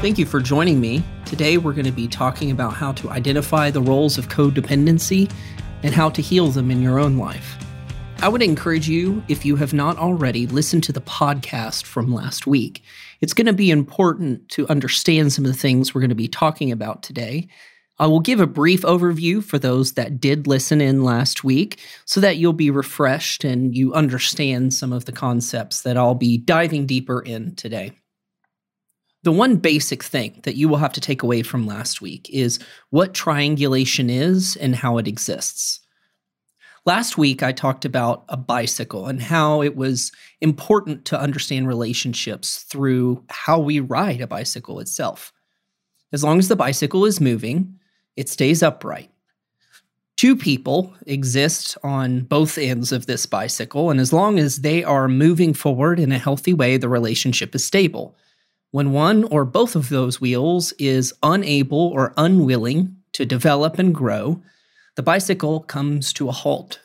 Thank you for joining me. Today, we're going to be talking about how to identify the roles of codependency and how to heal them in your own life. I would encourage you, if you have not already, listen to the podcast from last week. It's going to be important to understand some of the things we're going to be talking about today. I will give a brief overview for those that did listen in last week so that you'll be refreshed and you understand some of the concepts that I'll be diving deeper in today. The one basic thing that you will have to take away from last week is what triangulation is and how it exists. Last week, I talked about a bicycle and how it was important to understand relationships through how we ride a bicycle itself. As long as the bicycle is moving, it stays upright. Two people exist on both ends of this bicycle, and as long as they are moving forward in a healthy way, the relationship is stable. When one or both of those wheels is unable or unwilling to develop and grow, the bicycle comes to a halt.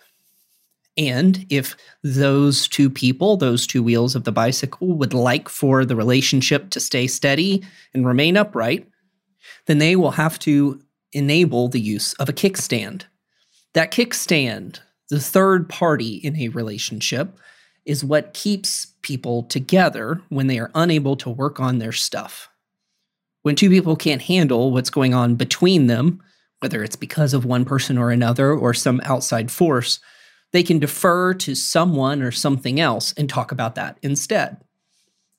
And if those two people, those two wheels of the bicycle, would like for the relationship to stay steady and remain upright, then they will have to enable the use of a kickstand. That kickstand, the third party in a relationship, is what keeps people together when they are unable to work on their stuff. When two people can't handle what's going on between them, whether it's because of one person or another or some outside force, they can defer to someone or something else and talk about that instead.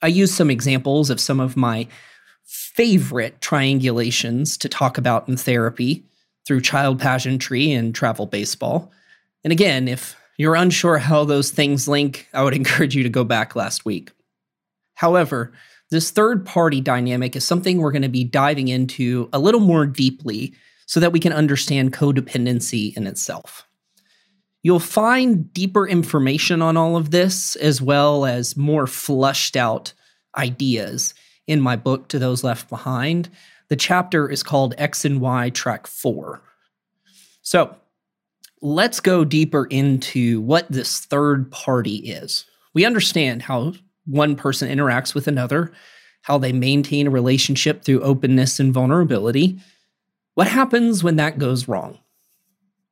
I use some examples of some of my favorite triangulations to talk about in therapy through child pageantry and travel baseball. And again, if you're unsure how those things link, I would encourage you to go back last week. However, this third party dynamic is something we're going to be diving into a little more deeply so that we can understand codependency in itself. You'll find deeper information on all of this, as well as more flushed out ideas in my book, To Those Left Behind. The chapter is called X and Y Track 4. So, let's go deeper into what this third party is. We understand how one person interacts with another, how they maintain a relationship through openness and vulnerability. What happens when that goes wrong?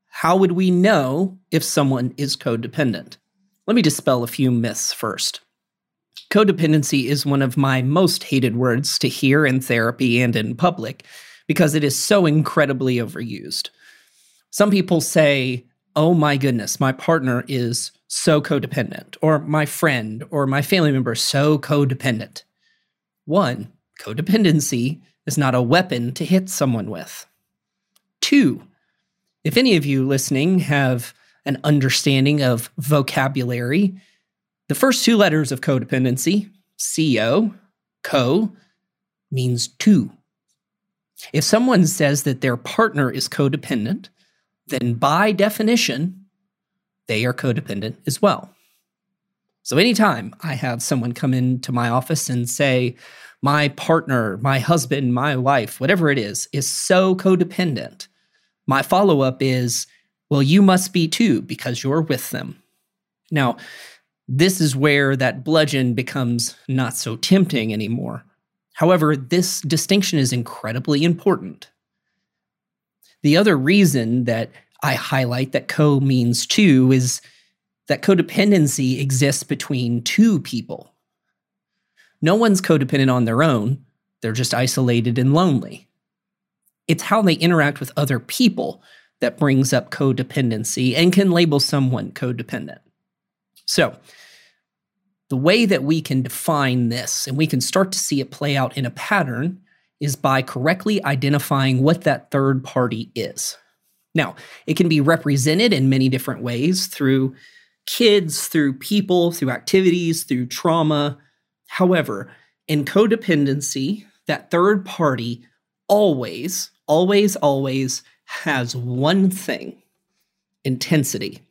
How would we know if someone is codependent? Let me dispel a few myths first. Codependency is one of my most hated words to hear in therapy and in public because it is so incredibly overused. Some people say, oh my goodness, my partner is so codependent, or my friend or my family member is so codependent. One, codependency is not a weapon to hit someone with. Two, if any of you listening have an understanding of vocabulary, the first two letters of codependency, CO, co, means two. If someone says that their partner is codependent, then by definition, they are codependent as well. So anytime I have someone come into my office and say, my partner, my husband, my wife, whatever it is, is so codependent, my follow up is, well, you must be too because you're with them. Now, this is where that bludgeon becomes not so tempting anymore. However, this distinction is incredibly important. The other reason that I highlight that co means two is that codependency exists between two people. No one's codependent on their own, they're just isolated and lonely. It's how they interact with other people that brings up codependency and can label someone codependent. So, the way that we can define this and we can start to see it play out in a pattern is by correctly identifying what that third party is. Now, it can be represented in many different ways through kids, through people, through activities, through trauma. However, in codependency, that third party always, always, always has one thing intensity.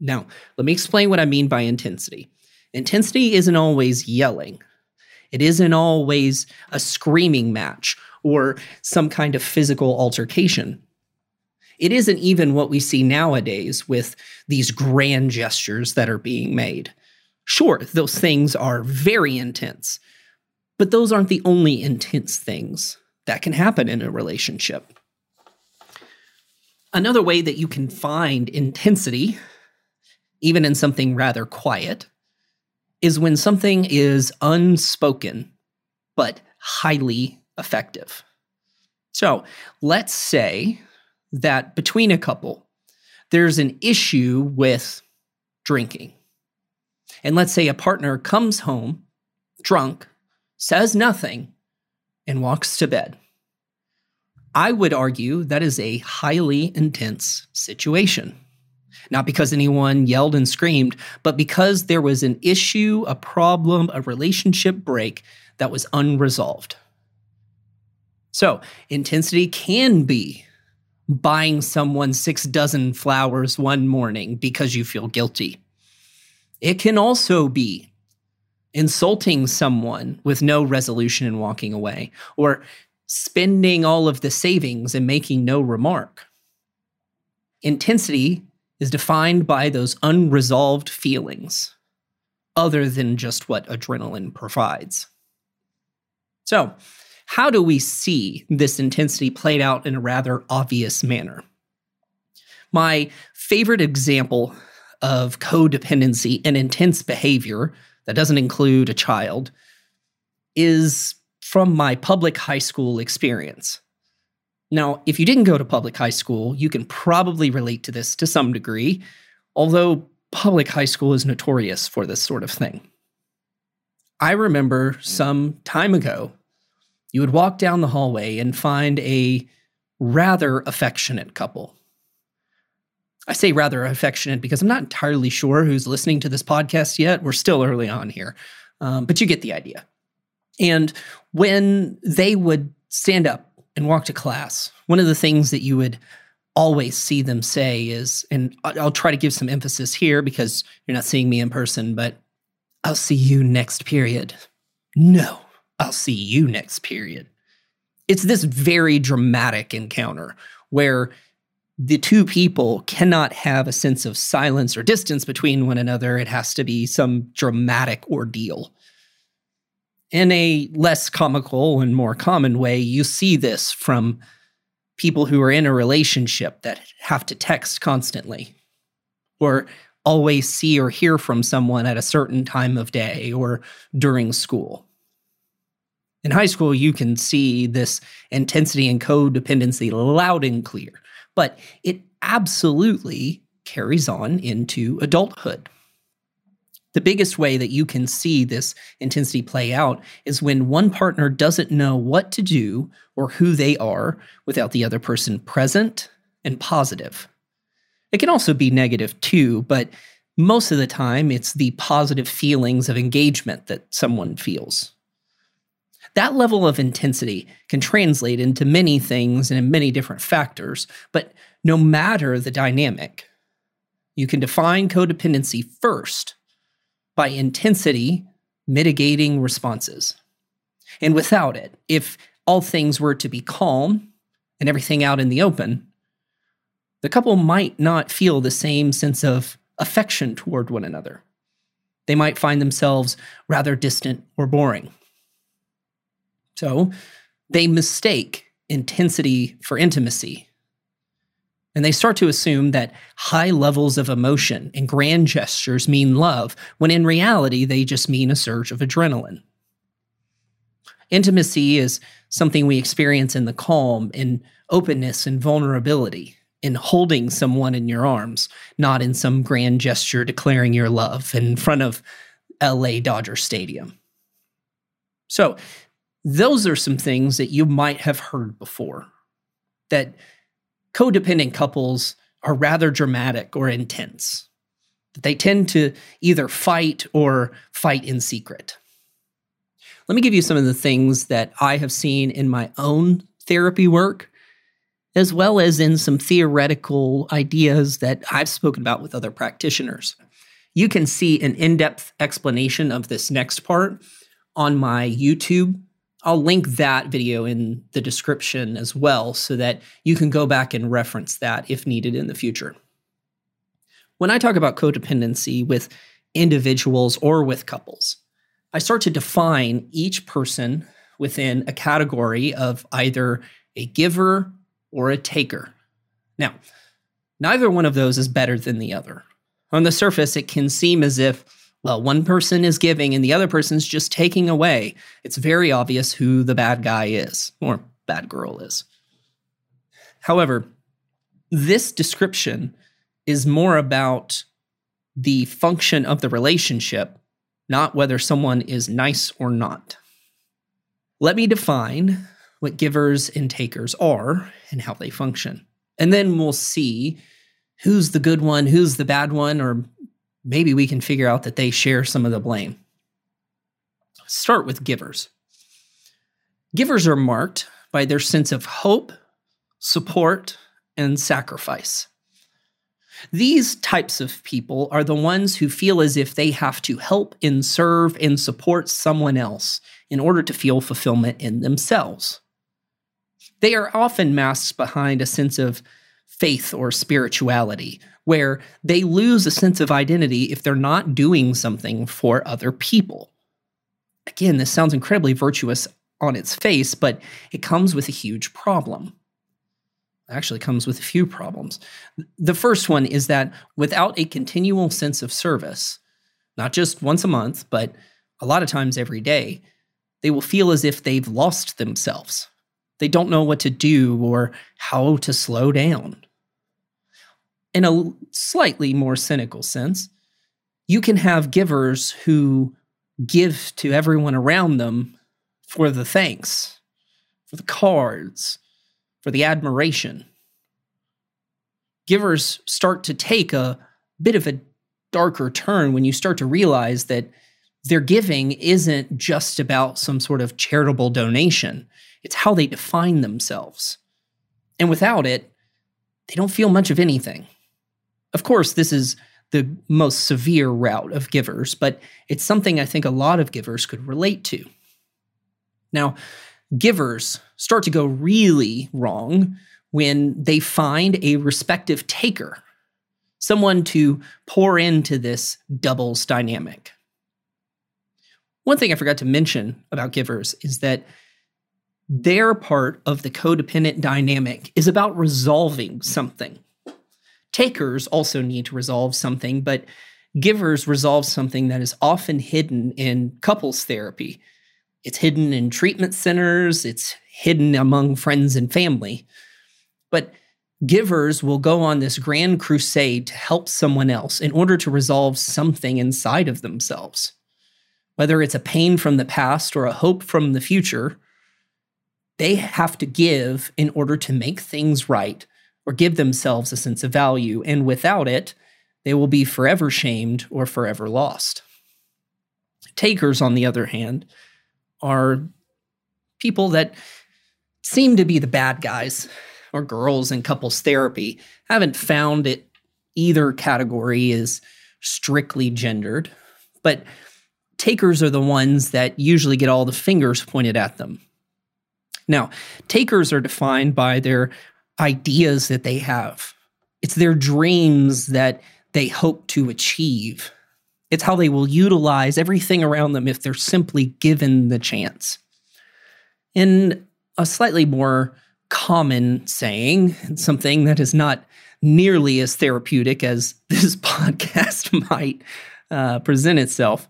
Now, let me explain what I mean by intensity. Intensity isn't always yelling, it isn't always a screaming match or some kind of physical altercation. It isn't even what we see nowadays with these grand gestures that are being made. Sure, those things are very intense, But those aren't the only intense things that can happen in a relationship. Another way that you can find intensity, even in something rather quiet, is when something is unspoken but highly effective. So let's say that between a couple, there's an issue with drinking. And let's say a partner comes home drunk, says nothing, and walks to bed. I would argue that is a highly intense situation. Not because anyone yelled and screamed, but because there was an issue, a problem, a relationship break that was unresolved. So, intensity can be buying someone six dozen flowers one morning because you feel guilty. It can also be insulting someone with no resolution and walking away, or spending all of the savings and making no remark. Intensity is defined by those unresolved feelings, other than just what adrenaline provides. So, how do we see this intensity played out in a rather obvious manner? My favorite example of codependency and intense behavior that doesn't include a child is from my public high school experience. Now, if you didn't go to public high school, you can probably relate to this to some degree, although public high school is notorious for this sort of thing. I remember some time ago you would walk down the hallway and find a rather affectionate couple. I say rather affectionate because I'm not entirely sure who's listening to this podcast yet. We're still early on here, um, but you get the idea. And when they would stand up and walk to class, one of the things that you would always see them say is, and I'll try to give some emphasis here because you're not seeing me in person, but I'll see you next period. No, I'll see you next period. It's this very dramatic encounter where the two people cannot have a sense of silence or distance between one another. It has to be some dramatic ordeal. In a less comical and more common way, you see this from people who are in a relationship that have to text constantly or always see or hear from someone at a certain time of day or during school in high school, you can see this intensity and codependency loud and clear, but it absolutely carries on into adulthood. The biggest way that you can see this intensity play out is when one partner doesn't know what to do or who they are without the other person present and positive. It can also be negative too, but most of the time it's the positive feelings of engagement that someone feels. That level of intensity can translate into many things and in many different factors, but no matter the dynamic, you can define codependency first by intensity mitigating responses. And without it, if all things were to be calm and everything out in the open, the couple might not feel the same sense of affection toward one another. They might find themselves rather distant or boring. So they mistake intensity for intimacy. And they start to assume that high levels of emotion and grand gestures mean love, when in reality, they just mean a surge of adrenaline. Intimacy is something we experience in the calm, in openness and vulnerability, in holding someone in your arms, not in some grand gesture declaring your love in front of LA Dodger Stadium. So, those are some things that you might have heard before that codependent couples are rather dramatic or intense. They tend to either fight or fight in secret. Let me give you some of the things that I have seen in my own therapy work, as well as in some theoretical ideas that I've spoken about with other practitioners. You can see an in depth explanation of this next part on my YouTube I'll link that video in the description as well so that you can go back and reference that if needed in the future. When I talk about codependency with individuals or with couples, I start to define each person within a category of either a giver or a taker. Now, neither one of those is better than the other. On the surface, it can seem as if, well, one person is giving and the other person's just taking away. It's very obvious who the bad guy is or bad girl is. However, this description is more about the function of the relationship, not whether someone is nice or not. Let me define what givers and takers are and how they function. And then we'll see who's the good one, who's the bad one, or maybe we can figure out that they share some of the blame. Start with givers. Givers are marked by their sense of hope, support, and sacrifice. These types of people are the ones who feel as if they have to help and serve and support someone else in order to feel fulfillment in themselves. They are often masked behind a sense of faith or spirituality, where they lose a sense of identity if they're not doing something for other people. Again, this sounds incredibly virtuous on its face, but it comes with a huge problem actually comes with a few problems. The first one is that without a continual sense of service, not just once a month, but a lot of times every day, they will feel as if they've lost themselves. They don't know what to do or how to slow down. In a slightly more cynical sense, you can have givers who give to everyone around them for the thanks, for the cards, for the admiration. Givers start to take a bit of a darker turn when you start to realize that their giving isn't just about some sort of charitable donation, it's how they define themselves. And without it, they don't feel much of anything. Of course, this is the most severe route of givers, but it's something I think a lot of givers could relate to. Now, givers start to go really wrong when they find a respective taker, someone to pour into this doubles dynamic. One thing I forgot to mention about givers is that their part of the codependent dynamic is about resolving something. Takers also need to resolve something, but givers resolve something that is often hidden in couples therapy. It's hidden in treatment centers, it's hidden among friends and family. But givers will go on this grand crusade to help someone else in order to resolve something inside of themselves. Whether it's a pain from the past or a hope from the future, they have to give in order to make things right or give themselves a sense of value. And without it, they will be forever shamed or forever lost. Takers, on the other hand, are people that seem to be the bad guys or girls in couples therapy. I haven't found it either category is strictly gendered, but takers are the ones that usually get all the fingers pointed at them. Now, takers are defined by their ideas that they have. It's their dreams that they hope to achieve. It's how they will utilize everything around them if they're simply given the chance. In a slightly more common saying, something that is not nearly as therapeutic as this podcast might uh, present itself.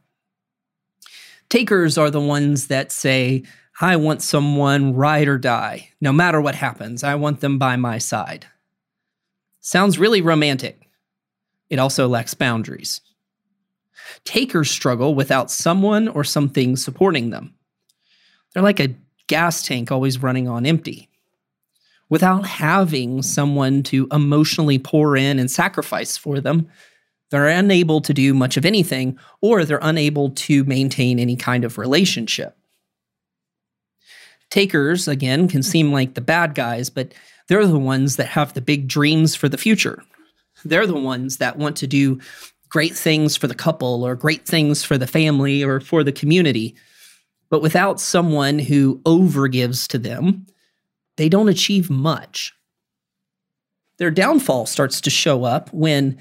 Takers are the ones that say, I want someone ride or die. No matter what happens, I want them by my side. Sounds really romantic. It also lacks boundaries. Takers struggle without someone or something supporting them. They're like a gas tank always running on empty without having someone to emotionally pour in and sacrifice for them, they're unable to do much of anything, or they're unable to maintain any kind of relationship. Takers, again, can seem like the bad guys, but they're the ones that have the big dreams for the future. They're the ones that want to do great things for the couple or great things for the family or for the community. But without someone who overgives to them, they don't achieve much. Their downfall starts to show up when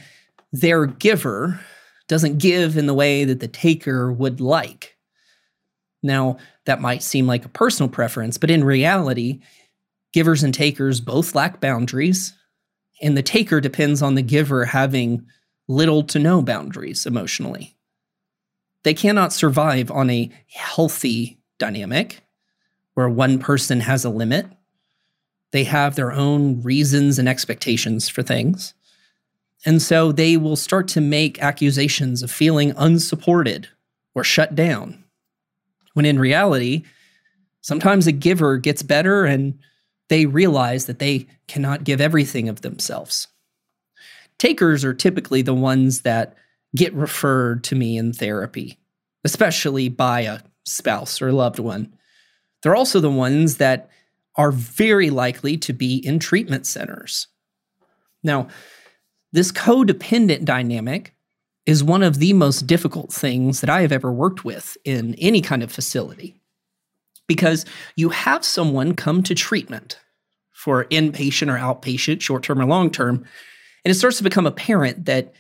their giver doesn't give in the way that the taker would like. Now, that might seem like a personal preference, but in reality, givers and takers both lack boundaries, and the taker depends on the giver having little to no boundaries emotionally. They cannot survive on a healthy dynamic where one person has a limit. They have their own reasons and expectations for things. And so they will start to make accusations of feeling unsupported or shut down. When in reality, sometimes a giver gets better and they realize that they cannot give everything of themselves. Takers are typically the ones that get referred to me in therapy, especially by a spouse or loved one. They're also the ones that are very likely to be in treatment centers. Now, this codependent dynamic is one of the most difficult things that I have ever worked with in any kind of facility because you have someone come to treatment for inpatient or outpatient, short term or long term, and it starts to become apparent that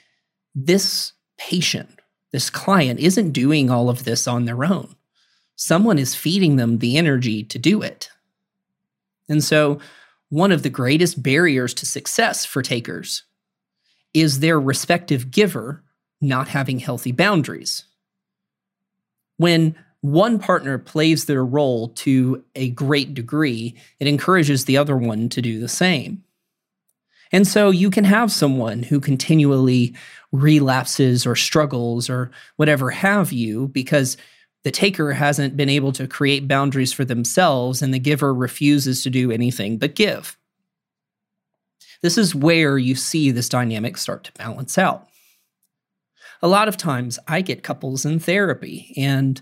this patient, this client, isn't doing all of this on their own. Someone is feeding them the energy to do it. And so, one of the greatest barriers to success for takers is their respective giver not having healthy boundaries. When one partner plays their role to a great degree, it encourages the other one to do the same. And so you can have someone who continually relapses or struggles or whatever have you because the taker hasn't been able to create boundaries for themselves and the giver refuses to do anything but give. This is where you see this dynamic start to balance out. A lot of times I get couples in therapy, and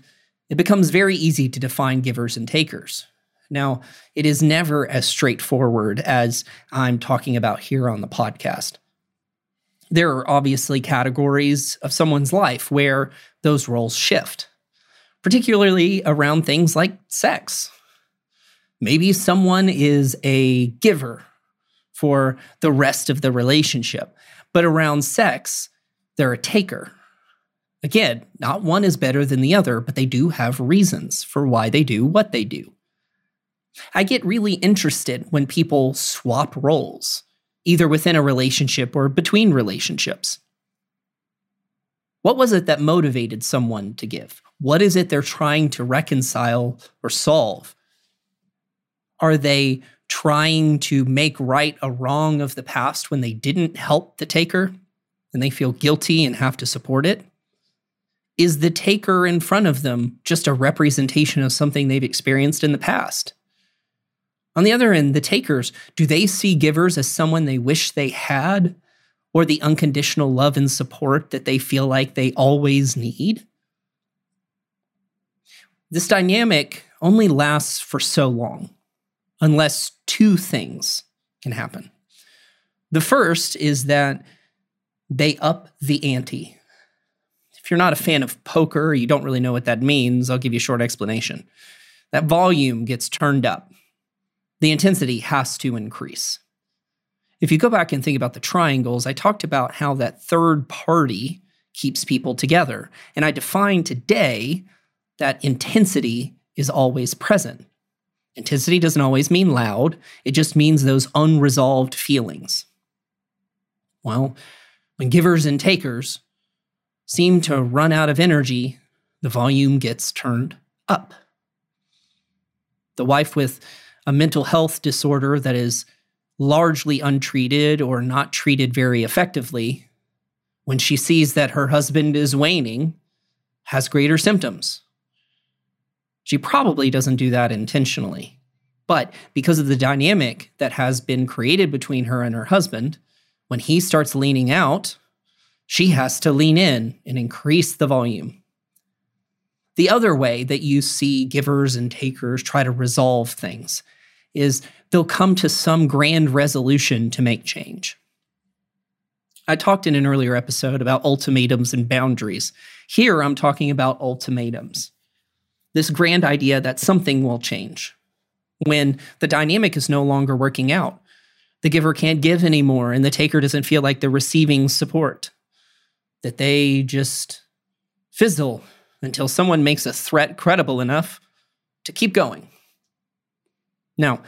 it becomes very easy to define givers and takers. Now, it is never as straightforward as I'm talking about here on the podcast. There are obviously categories of someone's life where those roles shift, particularly around things like sex. Maybe someone is a giver for the rest of the relationship. But around sex, they're a taker. Again, not one is better than the other, but they do have reasons for why they do what they do. I get really interested when people swap roles, either within a relationship or between relationships. What was it that motivated someone to give? What is it they're trying to reconcile or solve? Are they trying to make right a wrong of the past when they didn't help the taker and they feel guilty and have to support it? Is the taker in front of them just a representation of something they've experienced in the past? On the other end, the takers, do they see givers as someone they wish they had or the unconditional love and support that they feel like they always need? This dynamic only lasts for so long unless two things can happen. The first is that they up the ante. If you're not a fan of poker, you don't really know what that means, I'll give you a short explanation. That volume gets turned up. The intensity has to increase. If you go back and think about the triangles, I talked about how that third party keeps people together. And I defined today that intensity is always present. Intensity doesn't always mean loud, it just means those unresolved feelings. Well, when givers and takers seem to run out of energy, the volume gets turned up. The wife with a mental health disorder that is largely untreated or not treated very effectively, when she sees that her husband is waning, has greater symptoms. She probably doesn't do that intentionally. But because of the dynamic that has been created between her and her husband, when he starts leaning out, she has to lean in and increase the volume. The other way that you see givers and takers try to resolve things is they'll come to some grand resolution to make change. I talked in an earlier episode about ultimatums and boundaries. Here I'm talking about ultimatums this grand idea that something will change when the dynamic is no longer working out. The giver can't give anymore, and the taker doesn't feel like they're receiving support, that they just fizzle until someone makes a threat credible enough to keep going. Now,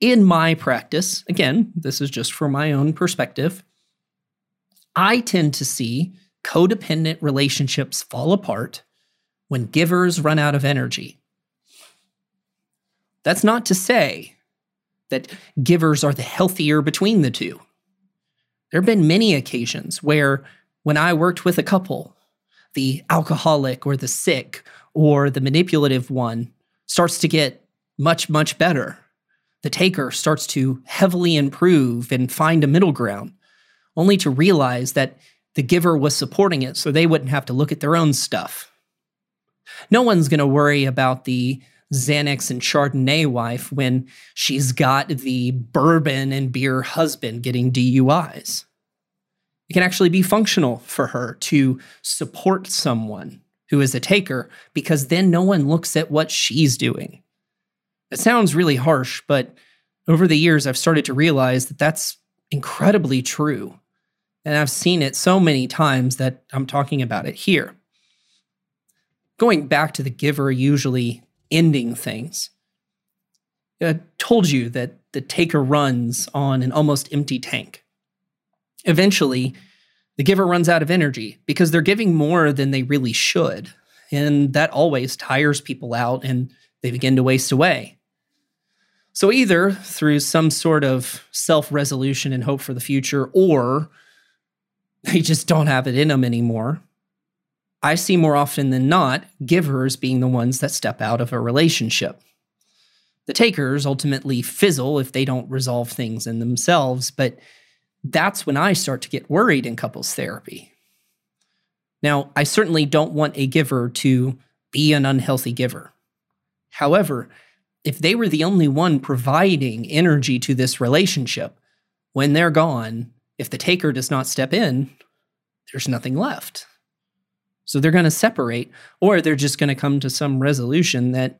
in my practice, again, this is just from my own perspective, I tend to see codependent relationships fall apart when givers run out of energy. That's not to say that givers are the healthier between the two. There have been many occasions where, when I worked with a couple, the alcoholic or the sick or the manipulative one starts to get much, much better. The taker starts to heavily improve and find a middle ground, only to realize that the giver was supporting it so they wouldn't have to look at their own stuff. No one's going to worry about the Xanax and Chardonnay wife when she's got the bourbon and beer husband getting DUIs. It can actually be functional for her to support someone who is a taker because then no one looks at what she's doing. It sounds really harsh, but over the years, I've started to realize that that's incredibly true. And I've seen it so many times that I'm talking about it here. Going back to the giver usually ending things, I told you that the taker runs on an almost empty tank. Eventually, the giver runs out of energy because they're giving more than they really should. And that always tires people out and they begin to waste away. So, either through some sort of self resolution and hope for the future, or they just don't have it in them anymore. I see more often than not givers being the ones that step out of a relationship. The takers ultimately fizzle if they don't resolve things in themselves, but that's when I start to get worried in couples therapy. Now, I certainly don't want a giver to be an unhealthy giver. However, if they were the only one providing energy to this relationship, when they're gone, if the taker does not step in, there's nothing left. So they're going to separate, or they're just going to come to some resolution that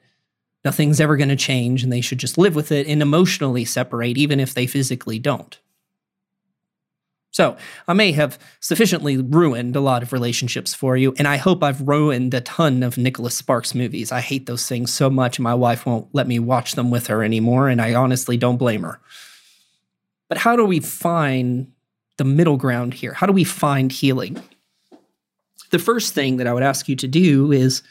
nothing's ever going to change and they should just live with it and emotionally separate, even if they physically don't. So I may have sufficiently ruined a lot of relationships for you, and I hope I've ruined a ton of Nicholas Sparks movies. I hate those things so much, my wife won't let me watch them with her anymore, and I honestly don't blame her. But how do we find the middle ground here? How do we find healing? The first thing that I would ask you to do is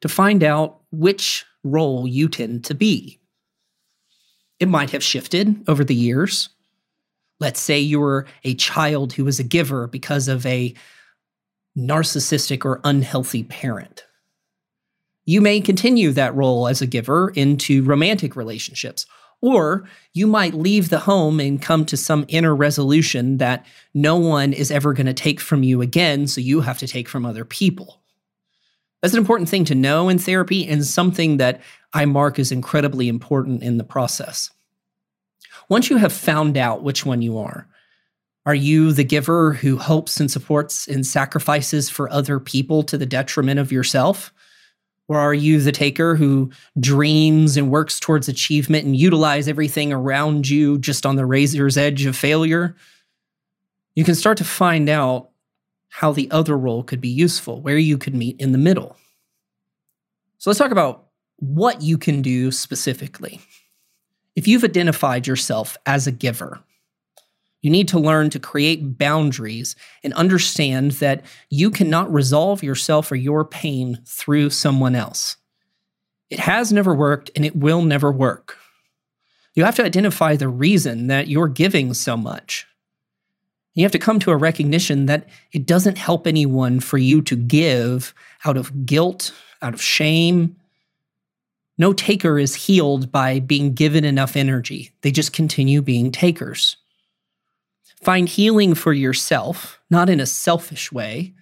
to find out which role you tend to be. It might have shifted over the years Let's say you were a child who was a giver because of a narcissistic or unhealthy parent. You may continue that role as a giver into romantic relationships, or you might leave the home and come to some inner resolution that no one is ever going to take from you again, so you have to take from other people. That's an important thing to know in therapy and something that I mark as incredibly important in the process. Once you have found out which one you are, are you the giver who hopes and supports and sacrifices for other people to the detriment of yourself? Or are you the taker who dreams and works towards achievement and utilize everything around you just on the razor's edge of failure? You can start to find out how the other role could be useful, where you could meet in the middle. So let's talk about what you can do specifically. If you've identified yourself as a giver, you need to learn to create boundaries and understand that you cannot resolve yourself or your pain through someone else. It has never worked and it will never work. You have to identify the reason that you're giving so much. You have to come to a recognition that it doesn't help anyone for you to give out of guilt, out of shame, no taker is healed by being given enough energy. They just continue being takers. Find healing for yourself, not in a selfish way,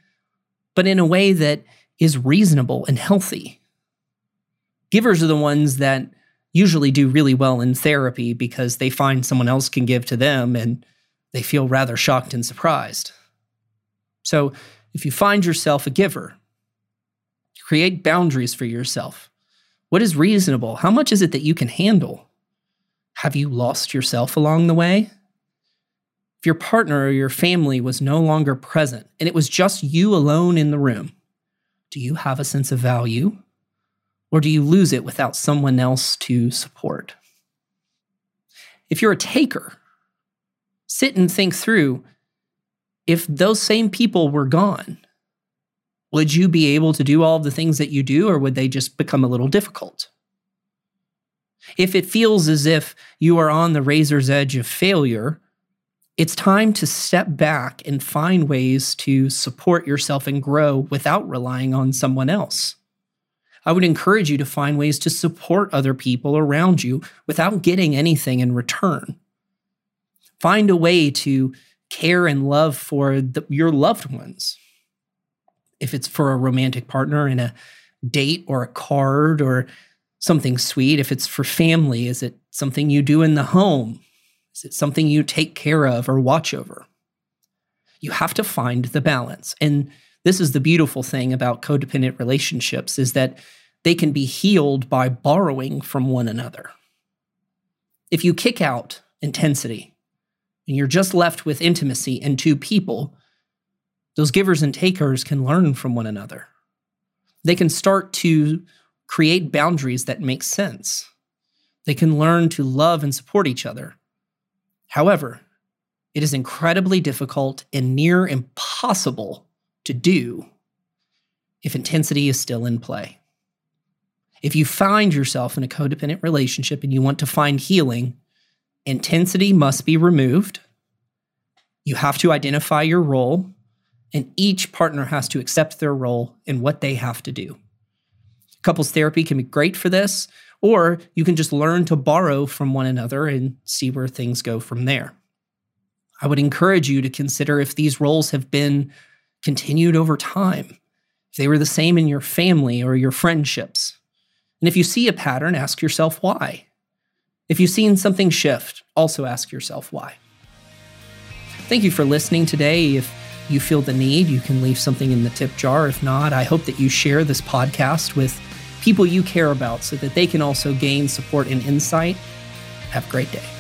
but in a way that is reasonable and healthy. Givers are the ones that usually do really well in therapy because they find someone else can give to them and they feel rather shocked and surprised. So, if you find yourself a giver, create boundaries for yourself. What is reasonable? How much is it that you can handle? Have you lost yourself along the way? Your partner or your family was no longer present and it was just you alone in the room, Do you have a sense of value? Or do you lose it without someone else to support? If you're a taker, sit and think through if those same people were gone, would you be able to do all the things that you do, or would they just become a little difficult? If it feels as if you are on the razor's edge of failure, it's time to step back and find ways to support yourself and grow without relying on someone else. I would encourage you to find ways to support other people around you without getting anything in return. Find a way to care and love for the, your loved ones. If it's for a romantic partner in a date or a card or something sweet, if it's for family, is it something you do in the home? Is it something you take care of or watch over? You have to find the balance. And this is the beautiful thing about codependent relationships is that they can be healed by borrowing from one another. If you kick out intensity and you're just left with intimacy and two people, those givers and takers can learn from one another. They can start to create boundaries that make sense. They can learn to love and support each other. However, it is incredibly difficult and near impossible to do if intensity is still in play. If you find yourself in a codependent relationship and you want to find healing, intensity must be removed. You have to identify your role, and each partner has to accept their role and what they have to do. Couples therapy can be great for this, or you can just learn to borrow from one another and see where things go from there. I would encourage you to consider if these roles have been continued over time, if they were the same in your family or your friendships. And if you see a pattern, ask yourself why. If you've seen something shift, also ask yourself why. Thank you for listening today. If you feel the need, you can leave something in the tip jar. If not, I hope that you share this podcast with people you care about so that they can also gain support and insight. Have a great day.